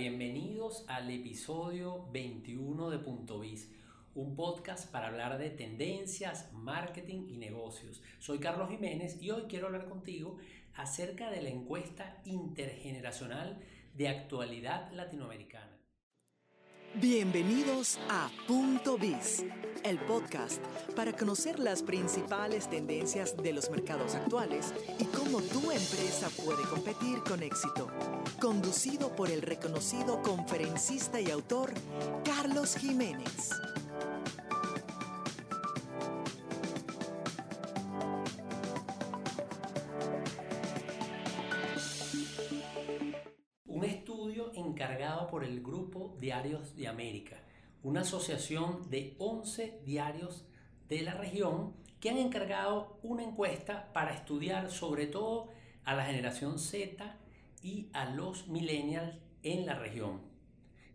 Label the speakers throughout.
Speaker 1: bienvenidos al episodio 21 de Punto Biz, un podcast para hablar de tendencias, marketing y negocios. Soy Carlos Jiménez y hoy quiero hablar contigo acerca de la encuesta intergeneracional de actualidad latinoamericana.
Speaker 2: Bienvenidos a Punto Biz, el podcast para conocer las principales tendencias de los mercados actuales y cómo tu empresa puede competir con éxito. Conducido por el reconocido conferencista y autor Carlos Jiménez.
Speaker 1: Estudio encargado por el Grupo Diarios de América, una asociación de 11 diarios de la región que han encargado una encuesta para estudiar sobre todo a la generación Z y a los millennials en la región.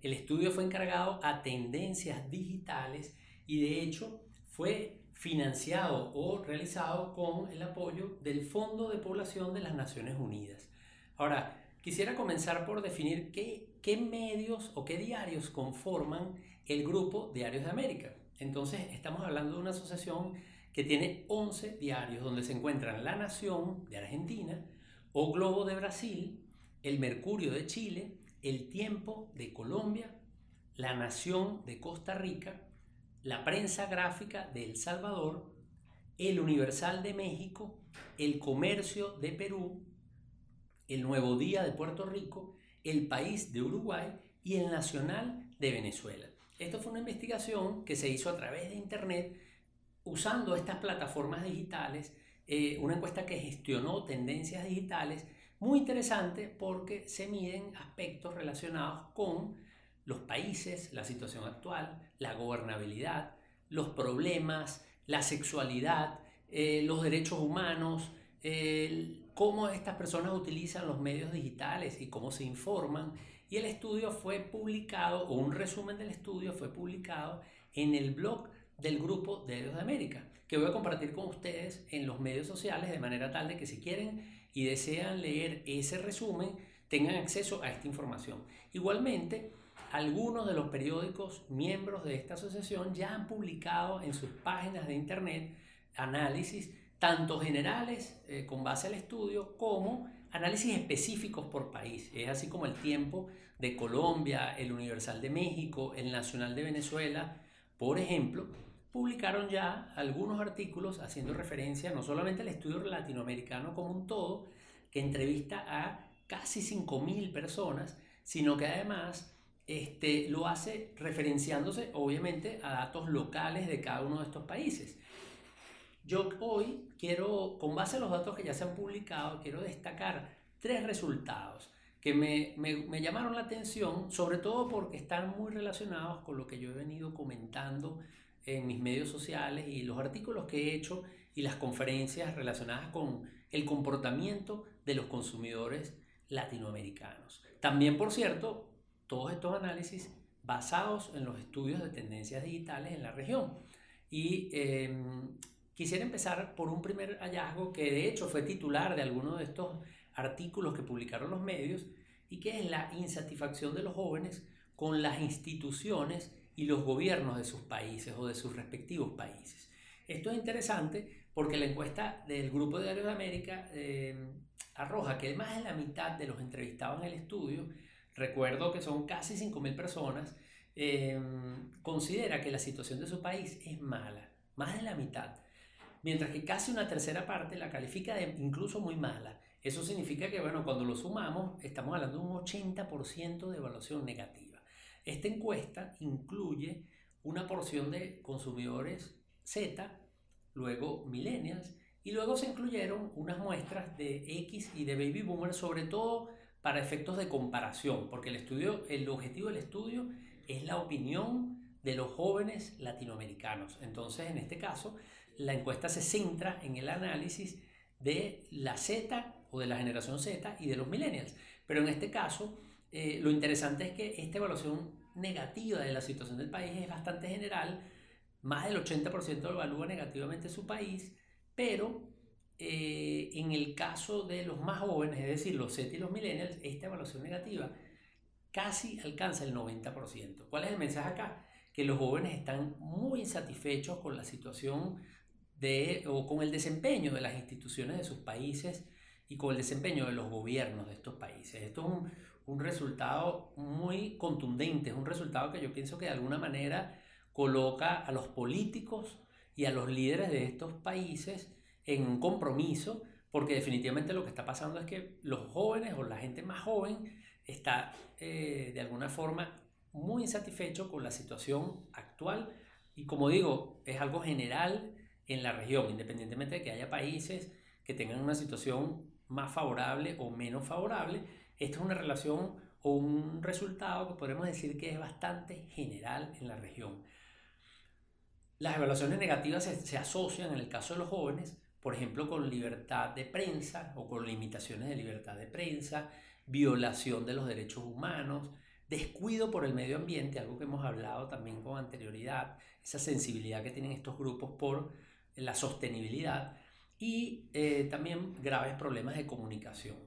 Speaker 1: El estudio fue encargado a tendencias digitales y de hecho fue financiado o realizado con el apoyo del Fondo de Población de las Naciones Unidas. Ahora, quisiera comenzar por definir qué, medios o qué diarios conforman el grupo Diarios de América. Entonces, estamos hablando de una asociación que tiene 11 diarios donde se encuentran La Nación de Argentina, O Globo de Brasil, El Mercurio de Chile, El Tiempo de Colombia, La Nación de Costa Rica, La Prensa Gráfica de El Salvador, El Universal de México, El Comercio de Perú, El Nuevo Día de Puerto Rico, El País de Uruguay y El Nacional de Venezuela. Esto fue una investigación que se hizo a través de Internet usando estas plataformas digitales, eh, una encuesta que gestionó tendencias digitales, muy interesante porque se miden aspectos relacionados con los países, la situación actual, la gobernabilidad, los problemas, la sexualidad, eh, los derechos humanos, cómo estas personas utilizan los medios digitales y cómo se informan. Y el estudio fue publicado, o un resumen del estudio fue publicado en el blog del grupo de Diarios de América, que voy a compartir con ustedes en los medios sociales de manera tal de que si quieren y desean leer ese resumen, tengan acceso a esta información. Igualmente, algunos de los periódicos miembros de esta asociación ya han publicado en sus páginas de internet análisis tanto generales eh, con base al estudio como análisis específicos por país. Es así como el tiempo de Colombia, el Universal de México, el Nacional de Venezuela, por ejemplo, publicaron ya algunos artículos haciendo referencia no solamente al estudio latinoamericano como un todo, que entrevista a casi 5.000 personas, sino que además este, lo hace referenciándose obviamente a datos locales de cada uno de estos países. Yo hoy quiero, con base a los datos que ya se han publicado, quiero destacar tres resultados que me, me, me, llamaron la atención, sobre todo porque están muy relacionados con lo que yo he venido comentando en mis medios sociales y los artículos que he hecho y las conferencias relacionadas con el comportamiento de los consumidores latinoamericanos. También, por cierto, todos estos análisis basados en los estudios de tendencias digitales en la región. Y eh, quisiera empezar por un primer hallazgo que de hecho fue titular de alguno de estos artículos que publicaron los medios y que es la insatisfacción de los jóvenes con las instituciones y los gobiernos de sus países o de sus respectivos países. Esto es interesante porque la encuesta del Grupo Diario de América eh, arroja que más de la mitad de los entrevistados en el estudio, recuerdo que son casi 5.000 personas, eh, considera que la situación de su país es mala, más de la mitad, mientras que casi una tercera parte la califica de incluso muy mala. Eso significa que, bueno, cuando lo sumamos, estamos hablando de un 80% de evaluación negativa. Esta encuesta incluye una porción de consumidores Z, luego millennials, y luego se incluyeron unas muestras de X y de baby boomers, sobre todo para efectos de comparación, porque el, estudio, el objetivo del estudio es la opinión de los jóvenes latinoamericanos. Entonces, en este caso, la encuesta se centra en el análisis de la Z o de la generación Z y de los millennials. Pero en este caso, eh, lo interesante es que esta evaluación negativa de la situación del país es bastante general. Más del 80% evalúa negativamente su país, pero eh, en el caso de los más jóvenes, es decir, los Z y los millennials, esta evaluación negativa casi alcanza el 90%. ¿Cuál es el mensaje acá? Que los jóvenes están muy insatisfechos con la situación de, o con el desempeño de las instituciones de sus países y con el desempeño de los gobiernos de estos países. Esto es un, un resultado muy contundente, es un resultado que yo pienso que de alguna manera coloca a los políticos y a los líderes de estos países en un compromiso, porque definitivamente lo que está pasando es que los jóvenes o la gente más joven está eh, de alguna forma muy insatisfecho con la situación actual y como digo, es algo general en la región, independientemente de que haya países que tengan una situación más favorable o menos favorable, esta es una relación o un resultado que podemos decir que es bastante general en la región. Las evaluaciones negativas se, asocian en el caso de los jóvenes, por ejemplo, con libertad de prensa o con limitaciones de libertad de prensa, violación de los derechos humanos, descuido por el medio ambiente, algo que hemos hablado también con anterioridad, esa sensibilidad que tienen estos grupos por la sostenibilidad y eh, también graves problemas de comunicación.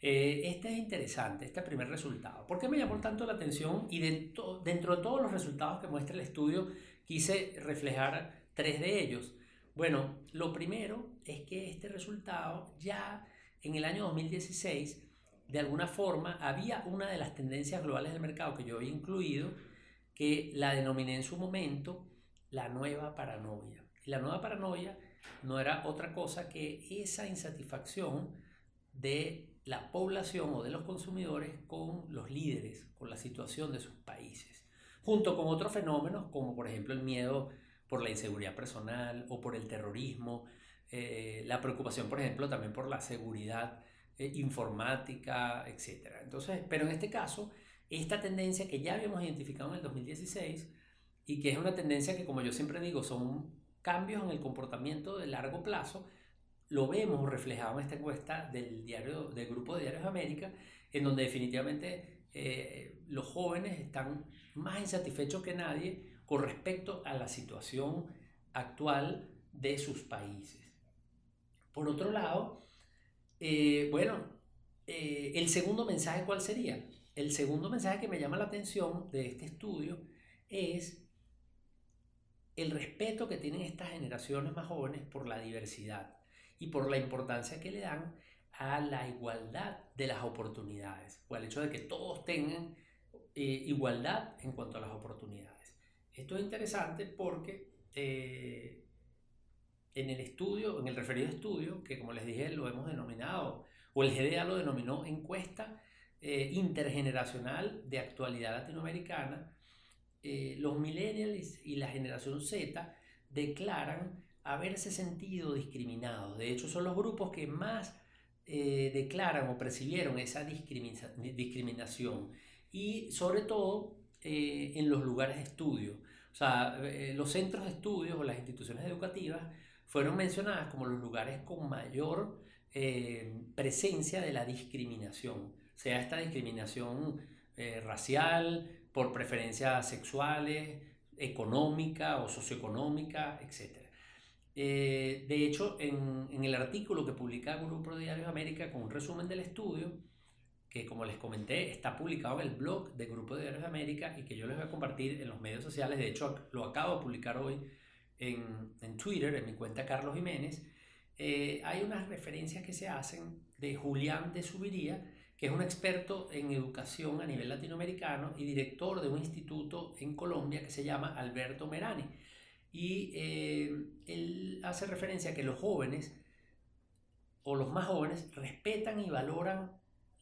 Speaker 1: Eh, este es interesante, este primer resultado. ¿Por qué me llamó tanto la atención? Y dentro, de todos los resultados que muestra el estudio, quise reflejar tres de ellos. Bueno, lo primero es que este resultado ya en el año 2016, de alguna forma, había una de las tendencias globales del mercado que yo había incluido, que la denominé en su momento la nueva paranoia. La nueva paranoia no era otra cosa que esa insatisfacción de la población o de los consumidores con los líderes, con la situación de sus países junto con otros fenómenos como por ejemplo el miedo por la inseguridad personal o por el terrorismo, eh, la preocupación por ejemplo también por la seguridad eh, informática, etc. Entonces, pero en este caso, esta tendencia que ya habíamos identificado en el 2016 y que es una tendencia que como yo siempre digo son cambios en el comportamiento de largo plazo, lo vemos reflejado en esta encuesta del diario del grupo de Diarios América, en donde definitivamente eh, los jóvenes están más insatisfechos que nadie con respecto a la situación actual de sus países. Por otro lado, eh, bueno, eh, el segundo mensaje, ¿cuál sería? El segundo mensaje que me llama la atención de este estudio es el respeto que tienen estas generaciones más jóvenes por la diversidad y por la importancia que le dan a la igualdad de las oportunidades o al hecho de que todos tengan eh, igualdad en cuanto a las oportunidades. Esto es interesante porque eh, en el estudio, en el referido estudio, que como les dije lo hemos denominado, o el GDA lo denominó encuesta eh, intergeneracional de actualidad latinoamericana, los millennials y la generación Z declaran haberse sentido discriminados. De hecho, son los grupos que más declaran o percibieron esa discriminación y sobre todo eh, en los lugares de estudio. O sea, eh, los centros de estudio o las instituciones educativas fueron mencionadas como los lugares con mayor eh, presencia de la discriminación, sea esta discriminación racial, por preferencias sexuales, económica o socioeconómica, etc. de hecho, en, el artículo que publica Grupo de América con un resumen del estudio, que como les comenté está publicado en el blog del Grupo de Diarios de América y que yo les voy a compartir en los medios sociales. De hecho, lo acabo de publicar hoy en, en Twitter, en mi cuenta Carlos Jiménez. Eh, hay unas referencias que se hacen de Julián de Subiría, que es un experto en educación a nivel latinoamericano y director de un instituto en Colombia que se llama Alberto Merani. Y eh, él hace referencia a que los jóvenes o los más jóvenes respetan y valoran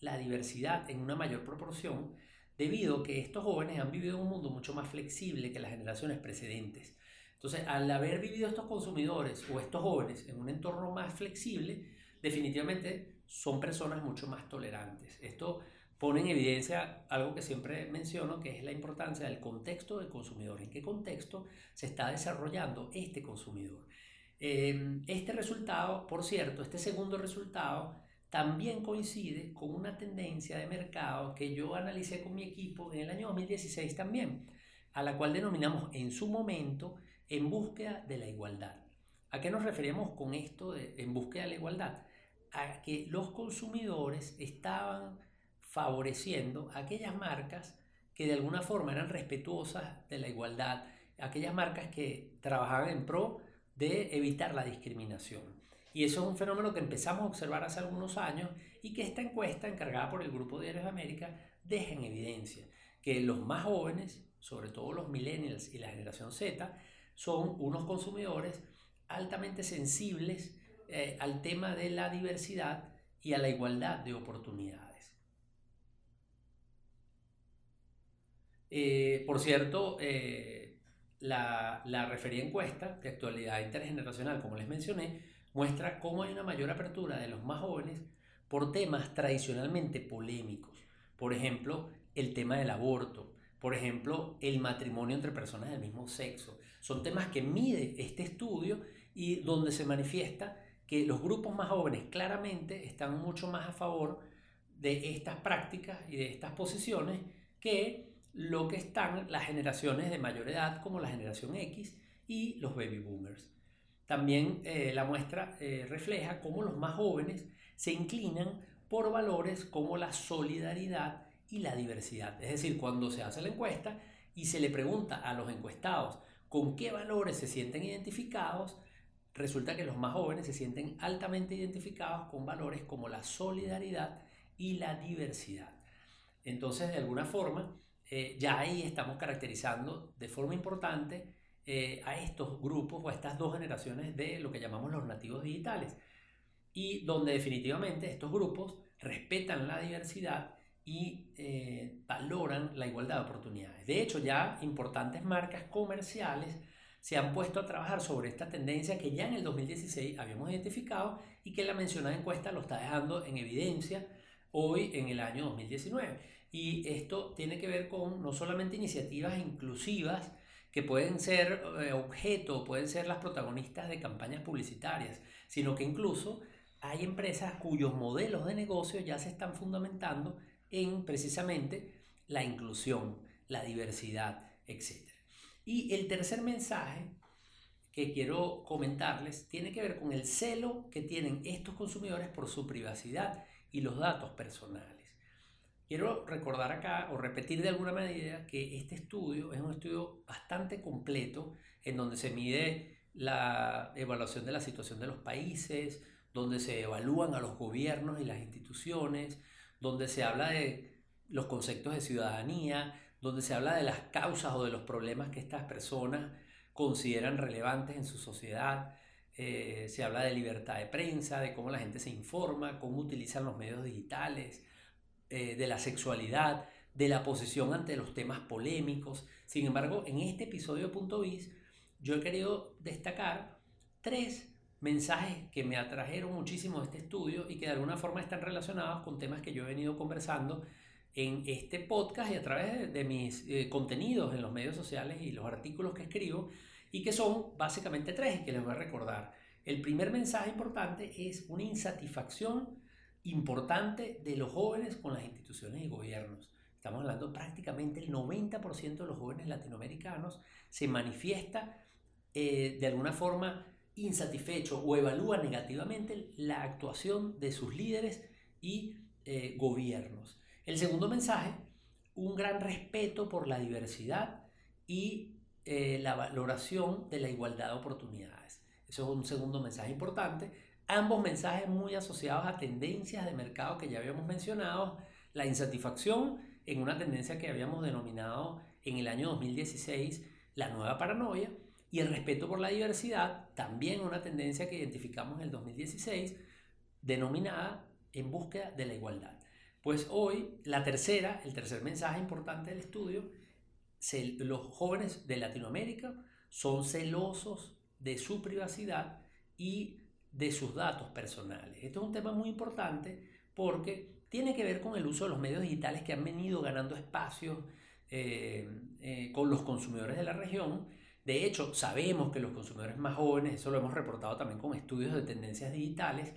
Speaker 1: la diversidad en una mayor proporción debido a que estos jóvenes han vivido un mundo mucho más flexible que las generaciones precedentes. Entonces, al haber vivido estos consumidores o estos jóvenes en un entorno más flexible, definitivamente son personas mucho más tolerantes. Esto pone en evidencia algo que siempre menciono, que es la importancia del contexto del consumidor. ¿En qué contexto se está desarrollando este consumidor? Eh, este resultado, por cierto, este segundo resultado también coincide con una tendencia de mercado que yo analicé con mi equipo en el año 2016 también, a la cual denominamos en su momento en búsqueda de la igualdad. ¿A qué nos referimos con esto de en búsqueda de la igualdad? A que los consumidores estaban favoreciendo aquellas marcas que de alguna forma eran respetuosas de la igualdad, aquellas marcas que trabajaban en pro de evitar la discriminación. Y eso es un fenómeno que empezamos a observar hace algunos años y que esta encuesta encargada por el Grupo Diarios de América deja en evidencia que los más jóvenes, sobre todo los millennials y la generación Z, son unos consumidores altamente sensibles eh, al tema de la diversidad y a la igualdad de oportunidades. Eh, por cierto, eh, la, la referida encuesta de actualidad intergeneracional, como les mencioné, muestra cómo hay una mayor apertura de los más jóvenes por temas tradicionalmente polémicos. Por ejemplo, el tema del aborto, por ejemplo, el matrimonio entre personas del mismo sexo. Son temas que mide este estudio y donde se manifiesta que los grupos más jóvenes claramente están mucho más a favor de estas prácticas y de estas posiciones que lo que están las generaciones de mayor edad como la generación X y los baby boomers. También eh, la muestra eh, refleja cómo los más jóvenes se inclinan por valores como la solidaridad y la diversidad. Es decir, cuando se hace la encuesta y se le pregunta a los encuestados con qué valores se sienten identificados, resulta que los más jóvenes se sienten altamente identificados con valores como la solidaridad y la diversidad. Entonces, de alguna forma, eh, ya ahí estamos caracterizando de forma importante eh, a estos grupos o a estas dos generaciones de lo que llamamos los nativos digitales y donde definitivamente estos grupos respetan la diversidad y eh, valoran la igualdad de oportunidades. De hecho, ya importantes marcas comerciales se han puesto a trabajar sobre esta tendencia que ya en el 2016 habíamos identificado y que la mencionada encuesta lo está dejando en evidencia hoy en el año 2019. Y esto tiene que ver con no solamente iniciativas inclusivas que pueden ser eh, objeto, pueden ser las protagonistas de campañas publicitarias, sino que incluso hay empresas cuyos modelos de negocio ya se están fundamentando en precisamente la inclusión, la diversidad, etc. Y el tercer mensaje que quiero comentarles tiene que ver con el celo que tienen estos consumidores por su privacidad y los datos personales. Quiero recordar acá o repetir de alguna manera que este estudio es un estudio bastante completo en donde se mide la evaluación de la situación de los países, donde se evalúan a los gobiernos y las instituciones, donde se habla de los conceptos de ciudadanía, donde se habla de las causas o de los problemas que estas personas consideran relevantes en su sociedad. Eh, se habla de libertad de prensa, de cómo la gente se informa, cómo utilizan los medios digitales, eh, de la sexualidad, de la posición ante los temas polémicos. Sin embargo, en este episodio Punto Biz, yo he querido destacar tres mensajes que me atrajeron muchísimo de este estudio y que de alguna forma están relacionados con temas que yo he venido conversando en este podcast y a través de, mis eh, contenidos en los medios sociales y los artículos que escribo y que son básicamente tres que les voy a recordar. El primer mensaje importante es una insatisfacción importante de los jóvenes con las instituciones y gobiernos. Estamos hablando prácticamente el 90% de los jóvenes latinoamericanos se manifiesta eh, de alguna forma insatisfecho o evalúa negativamente la actuación de sus líderes y eh, gobiernos. El segundo mensaje, un gran respeto por la diversidad y eh, la valoración de la igualdad de oportunidades. Eso es un segundo mensaje importante. Ambos mensajes muy asociados a tendencias de mercado que ya habíamos mencionado, la insatisfacción en una tendencia que habíamos denominado en el año 2016 la nueva paranoia y el respeto por la diversidad, también una tendencia que identificamos en el 2016 denominada en búsqueda de la igualdad. Pues hoy, la tercera, el tercer mensaje importante del estudio, los jóvenes de Latinoamérica son celosos de su privacidad y de sus datos personales. Esto es un tema muy importante porque tiene que ver con el uso de los medios digitales que han venido ganando espacios eh, eh, con los consumidores de la región. De hecho, sabemos que los consumidores más jóvenes, eso lo hemos reportado también con estudios de tendencias digitales,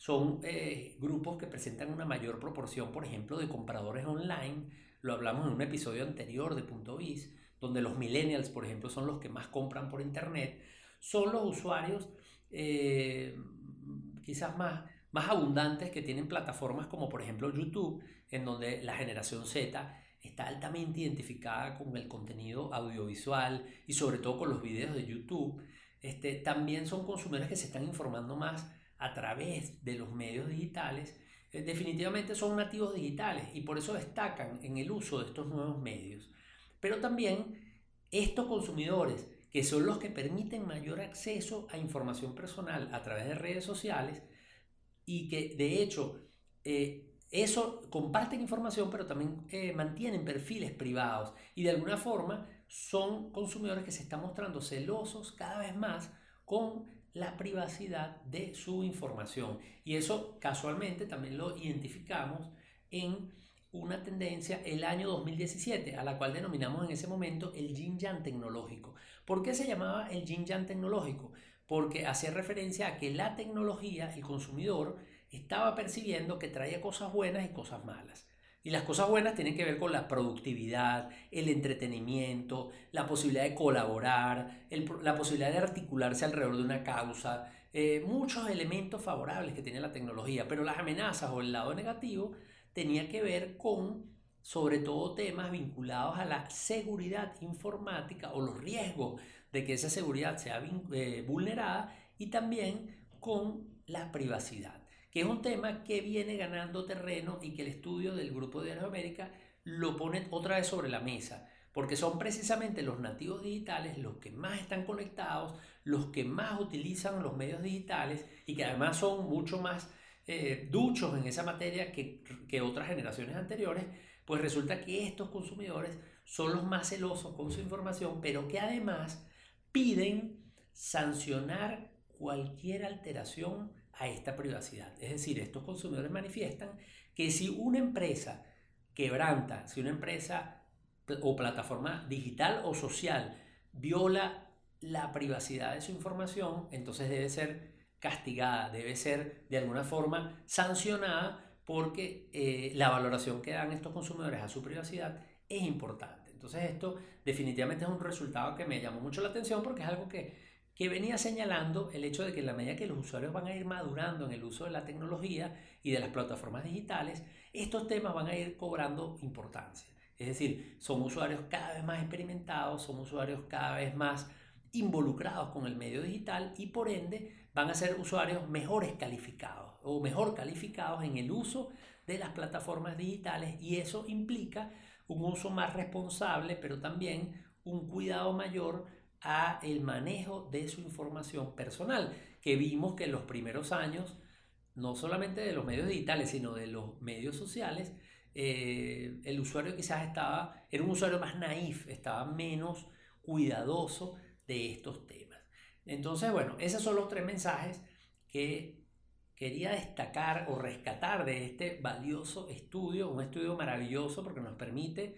Speaker 1: son eh, grupos que presentan una mayor proporción, por ejemplo, de compradores online. Lo hablamos en un episodio anterior de Punto Biz, donde los millennials, por ejemplo, son los que más compran por internet. Son los usuarios eh, quizás más más abundantes que tienen plataformas como por ejemplo YouTube, en donde la generación Z está altamente identificada con el contenido audiovisual y sobre todo con los videos de YouTube, este, también son consumidores que se están informando más a través de los medios digitales. Eh, definitivamente son nativos digitales y por eso destacan en el uso de estos nuevos medios. Pero también estos consumidores, que son los que permiten mayor acceso a información personal a través de redes sociales y que de hecho eh, eso comparten información, pero también eh, mantienen perfiles privados y de alguna forma son consumidores que se están mostrando celosos cada vez más con la privacidad de su información. Y eso casualmente también lo identificamos en una tendencia el año 2017, a la cual denominamos en ese momento el yin yang tecnológico. ¿Por qué se llamaba el yin yang tecnológico? Porque hacía referencia a que la tecnología, el consumidor, estaba percibiendo que traía cosas buenas y cosas malas. Y las cosas buenas tienen que ver con la productividad, el entretenimiento, la posibilidad de colaborar, la posibilidad de articularse alrededor de una causa, eh, muchos elementos favorables que tiene la tecnología, pero las amenazas o el lado negativo tenía que ver con sobre todo temas vinculados a la seguridad informática o los riesgos de que esa seguridad sea eh, vulnerada y también con la privacidad que es un tema que viene ganando terreno y que el estudio del Grupo de América lo pone otra vez sobre la mesa, porque son precisamente los nativos digitales los que más están conectados, los que más utilizan los medios digitales y que además son mucho más eh, duchos en esa materia que, que otras generaciones anteriores, pues resulta que estos consumidores son los más celosos con su información, pero que además piden sancionar cualquier alteración a esta privacidad. Es decir, estos consumidores manifiestan que si una empresa quebranta, si una empresa o plataforma digital o social viola la privacidad de su información, entonces debe ser castigada, debe ser de alguna forma sancionada porque eh, la valoración que dan estos consumidores a su privacidad es importante. Entonces esto definitivamente es un resultado que me llamó mucho la atención porque es algo que que venía señalando el hecho de que en la medida que los usuarios van a ir madurando en el uso de la tecnología y de las plataformas digitales, estos temas van a ir cobrando importancia. Es decir, son usuarios cada vez más experimentados, son usuarios cada vez más involucrados con el medio digital y por ende van a ser usuarios mejores calificados o mejor calificados en el uso de las plataformas digitales y eso implica un uso más responsable, pero también un cuidado mayor a el manejo de su información personal, que vimos que en los primeros años, no solamente de los medios digitales, sino de los medios sociales, eh, el usuario quizás estaba, era un usuario más naif, estaba menos cuidadoso de estos temas. Entonces, bueno, esos son los tres mensajes que quería destacar o rescatar de este valioso estudio, un estudio maravilloso porque nos permite,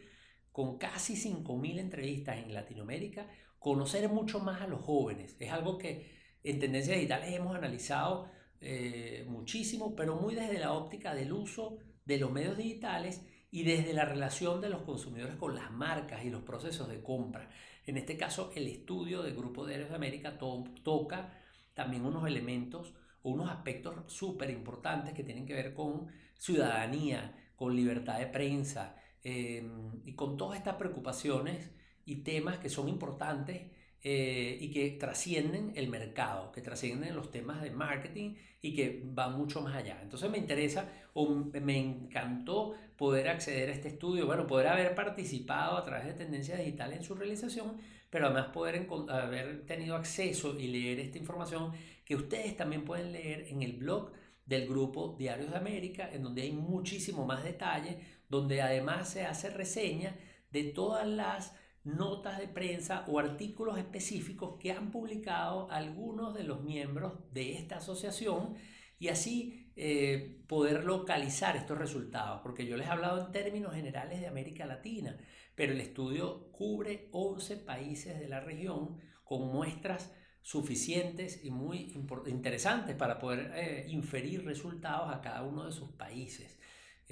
Speaker 1: con casi 5.000 entrevistas en Latinoamérica, conocer mucho más a los jóvenes. Es algo que en Tendencias Digitales hemos analizado eh, muchísimo, pero muy desde la óptica del uso de los medios digitales y desde la relación de los consumidores con las marcas y los procesos de compra. En este caso, el estudio del Grupo de Aéreos de América toca también unos elementos o unos aspectos súper importantes que tienen que ver con ciudadanía, con libertad de prensa eh, y con todas estas preocupaciones y temas que son importantes eh, y que trascienden el mercado, que trascienden los temas de marketing y que van mucho más allá. Entonces me interesa o me encantó poder acceder a este estudio, bueno, poder haber participado a través de Tendencias Digitales en su realización, pero además poder haber tenido acceso y leer esta información que ustedes también pueden leer en el blog del grupo Diarios de América, en donde hay muchísimo más detalle, donde además se hace reseña de todas las notas de prensa o artículos específicos que han publicado algunos de los miembros de esta asociación y así eh, poder localizar estos resultados, porque yo les he hablado en términos generales de América Latina, pero el estudio cubre 11 países de la región con muestras suficientes y muy interesantes para poder eh, inferir resultados a cada uno de sus países,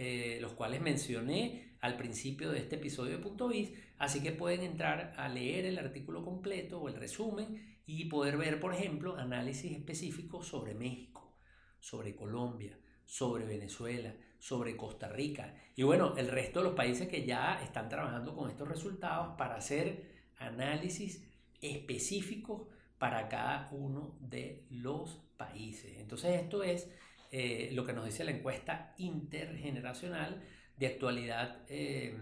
Speaker 1: eh, los cuales mencioné al principio de este episodio de Punto Biz, Así que pueden entrar a leer el artículo completo o el resumen y poder ver, por ejemplo, análisis específicos sobre México, sobre Colombia, sobre Venezuela, sobre Costa Rica y bueno, el resto de los países que ya están trabajando con estos resultados para hacer análisis específicos para cada uno de los países. Entonces esto es eh, lo que nos dice la encuesta intergeneracional de actualidad eh,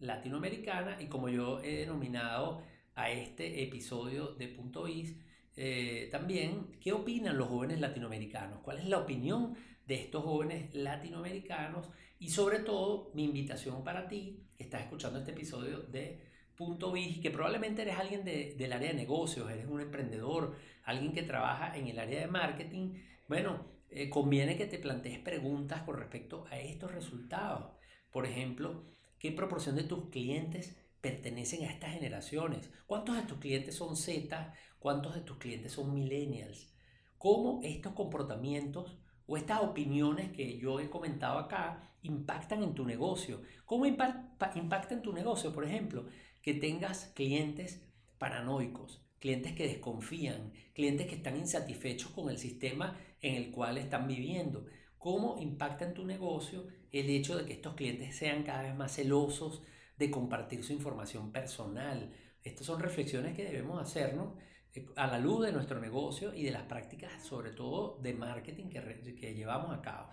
Speaker 1: latinoamericana y como yo he denominado a este episodio de Punto Is, eh, también qué opinan los jóvenes latinoamericanos, cuál es la opinión de estos jóvenes latinoamericanos y sobre todo mi invitación para ti que estás escuchando este episodio de Punto Biz, que probablemente eres alguien del área de negocios, eres un emprendedor, alguien que trabaja en el área de marketing, bueno, eh, conviene que te plantees preguntas con respecto a estos resultados. Por ejemplo, ¿qué proporción de tus clientes pertenecen a estas generaciones? ¿Cuántos de tus clientes son Z? ¿Cuántos de tus clientes son millennials? ¿Cómo estos comportamientos o estas opiniones que yo he comentado acá impactan en tu negocio? ¿Cómo impacta en tu negocio, por ejemplo? que tengas clientes paranoicos, clientes que desconfían, clientes que están insatisfechos con el sistema en el cual están viviendo. ¿Cómo impacta en tu negocio el hecho de que estos clientes sean cada vez más celosos de compartir su información personal? Estas son reflexiones que debemos hacernos eh, a la luz de nuestro negocio y de las prácticas, sobre todo de marketing que, que llevamos a cabo.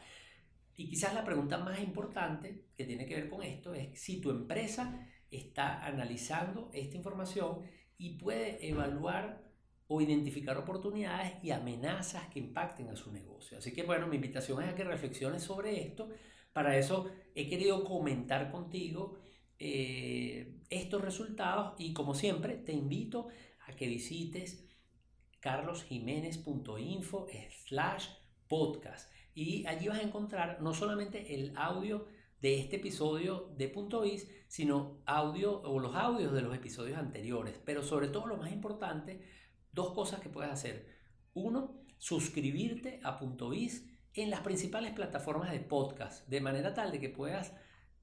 Speaker 1: Y quizás la pregunta más importante que tiene que ver con esto es si tu empresa está analizando esta información y puede evaluar o identificar oportunidades y amenazas que impacten a su negocio. Así que bueno, mi invitación es a que reflexiones sobre esto. Para eso he querido comentar contigo eh, estos resultados y como siempre te invito a que visites carlosjiménez.info slash podcast y allí vas a encontrar no solamente el audio de este episodio de Punto Is, sino audio o los audios de los episodios anteriores. Pero sobre todo lo más importante, dos cosas que puedes hacer. Uno, suscribirte a Punto Is en las principales plataformas de podcast, de manera tal de que puedas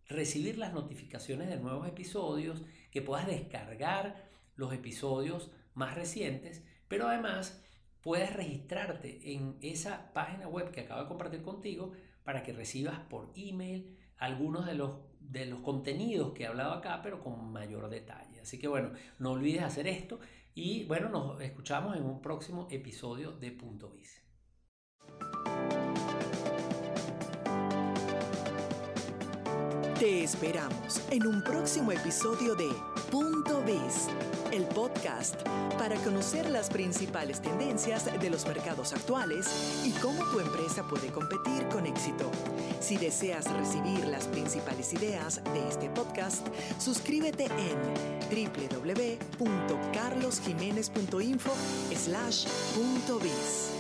Speaker 1: recibir las notificaciones de nuevos episodios, que puedas descargar los episodios más recientes, pero además puedes registrarte en esa página web que acabo de compartir contigo para que recibas por email algunos de los, de los contenidos que he hablado acá, pero con mayor detalle. Así que bueno, no olvides hacer esto y bueno, nos escuchamos en un próximo episodio de Punto Biz.
Speaker 2: Te esperamos en un próximo episodio de Punto Biz, el podcast para conocer las principales tendencias de los mercados actuales y cómo tu empresa puede competir con éxito. Si deseas recibir las principales ideas de este podcast, suscríbete en www.carlosjiménez.info/biz.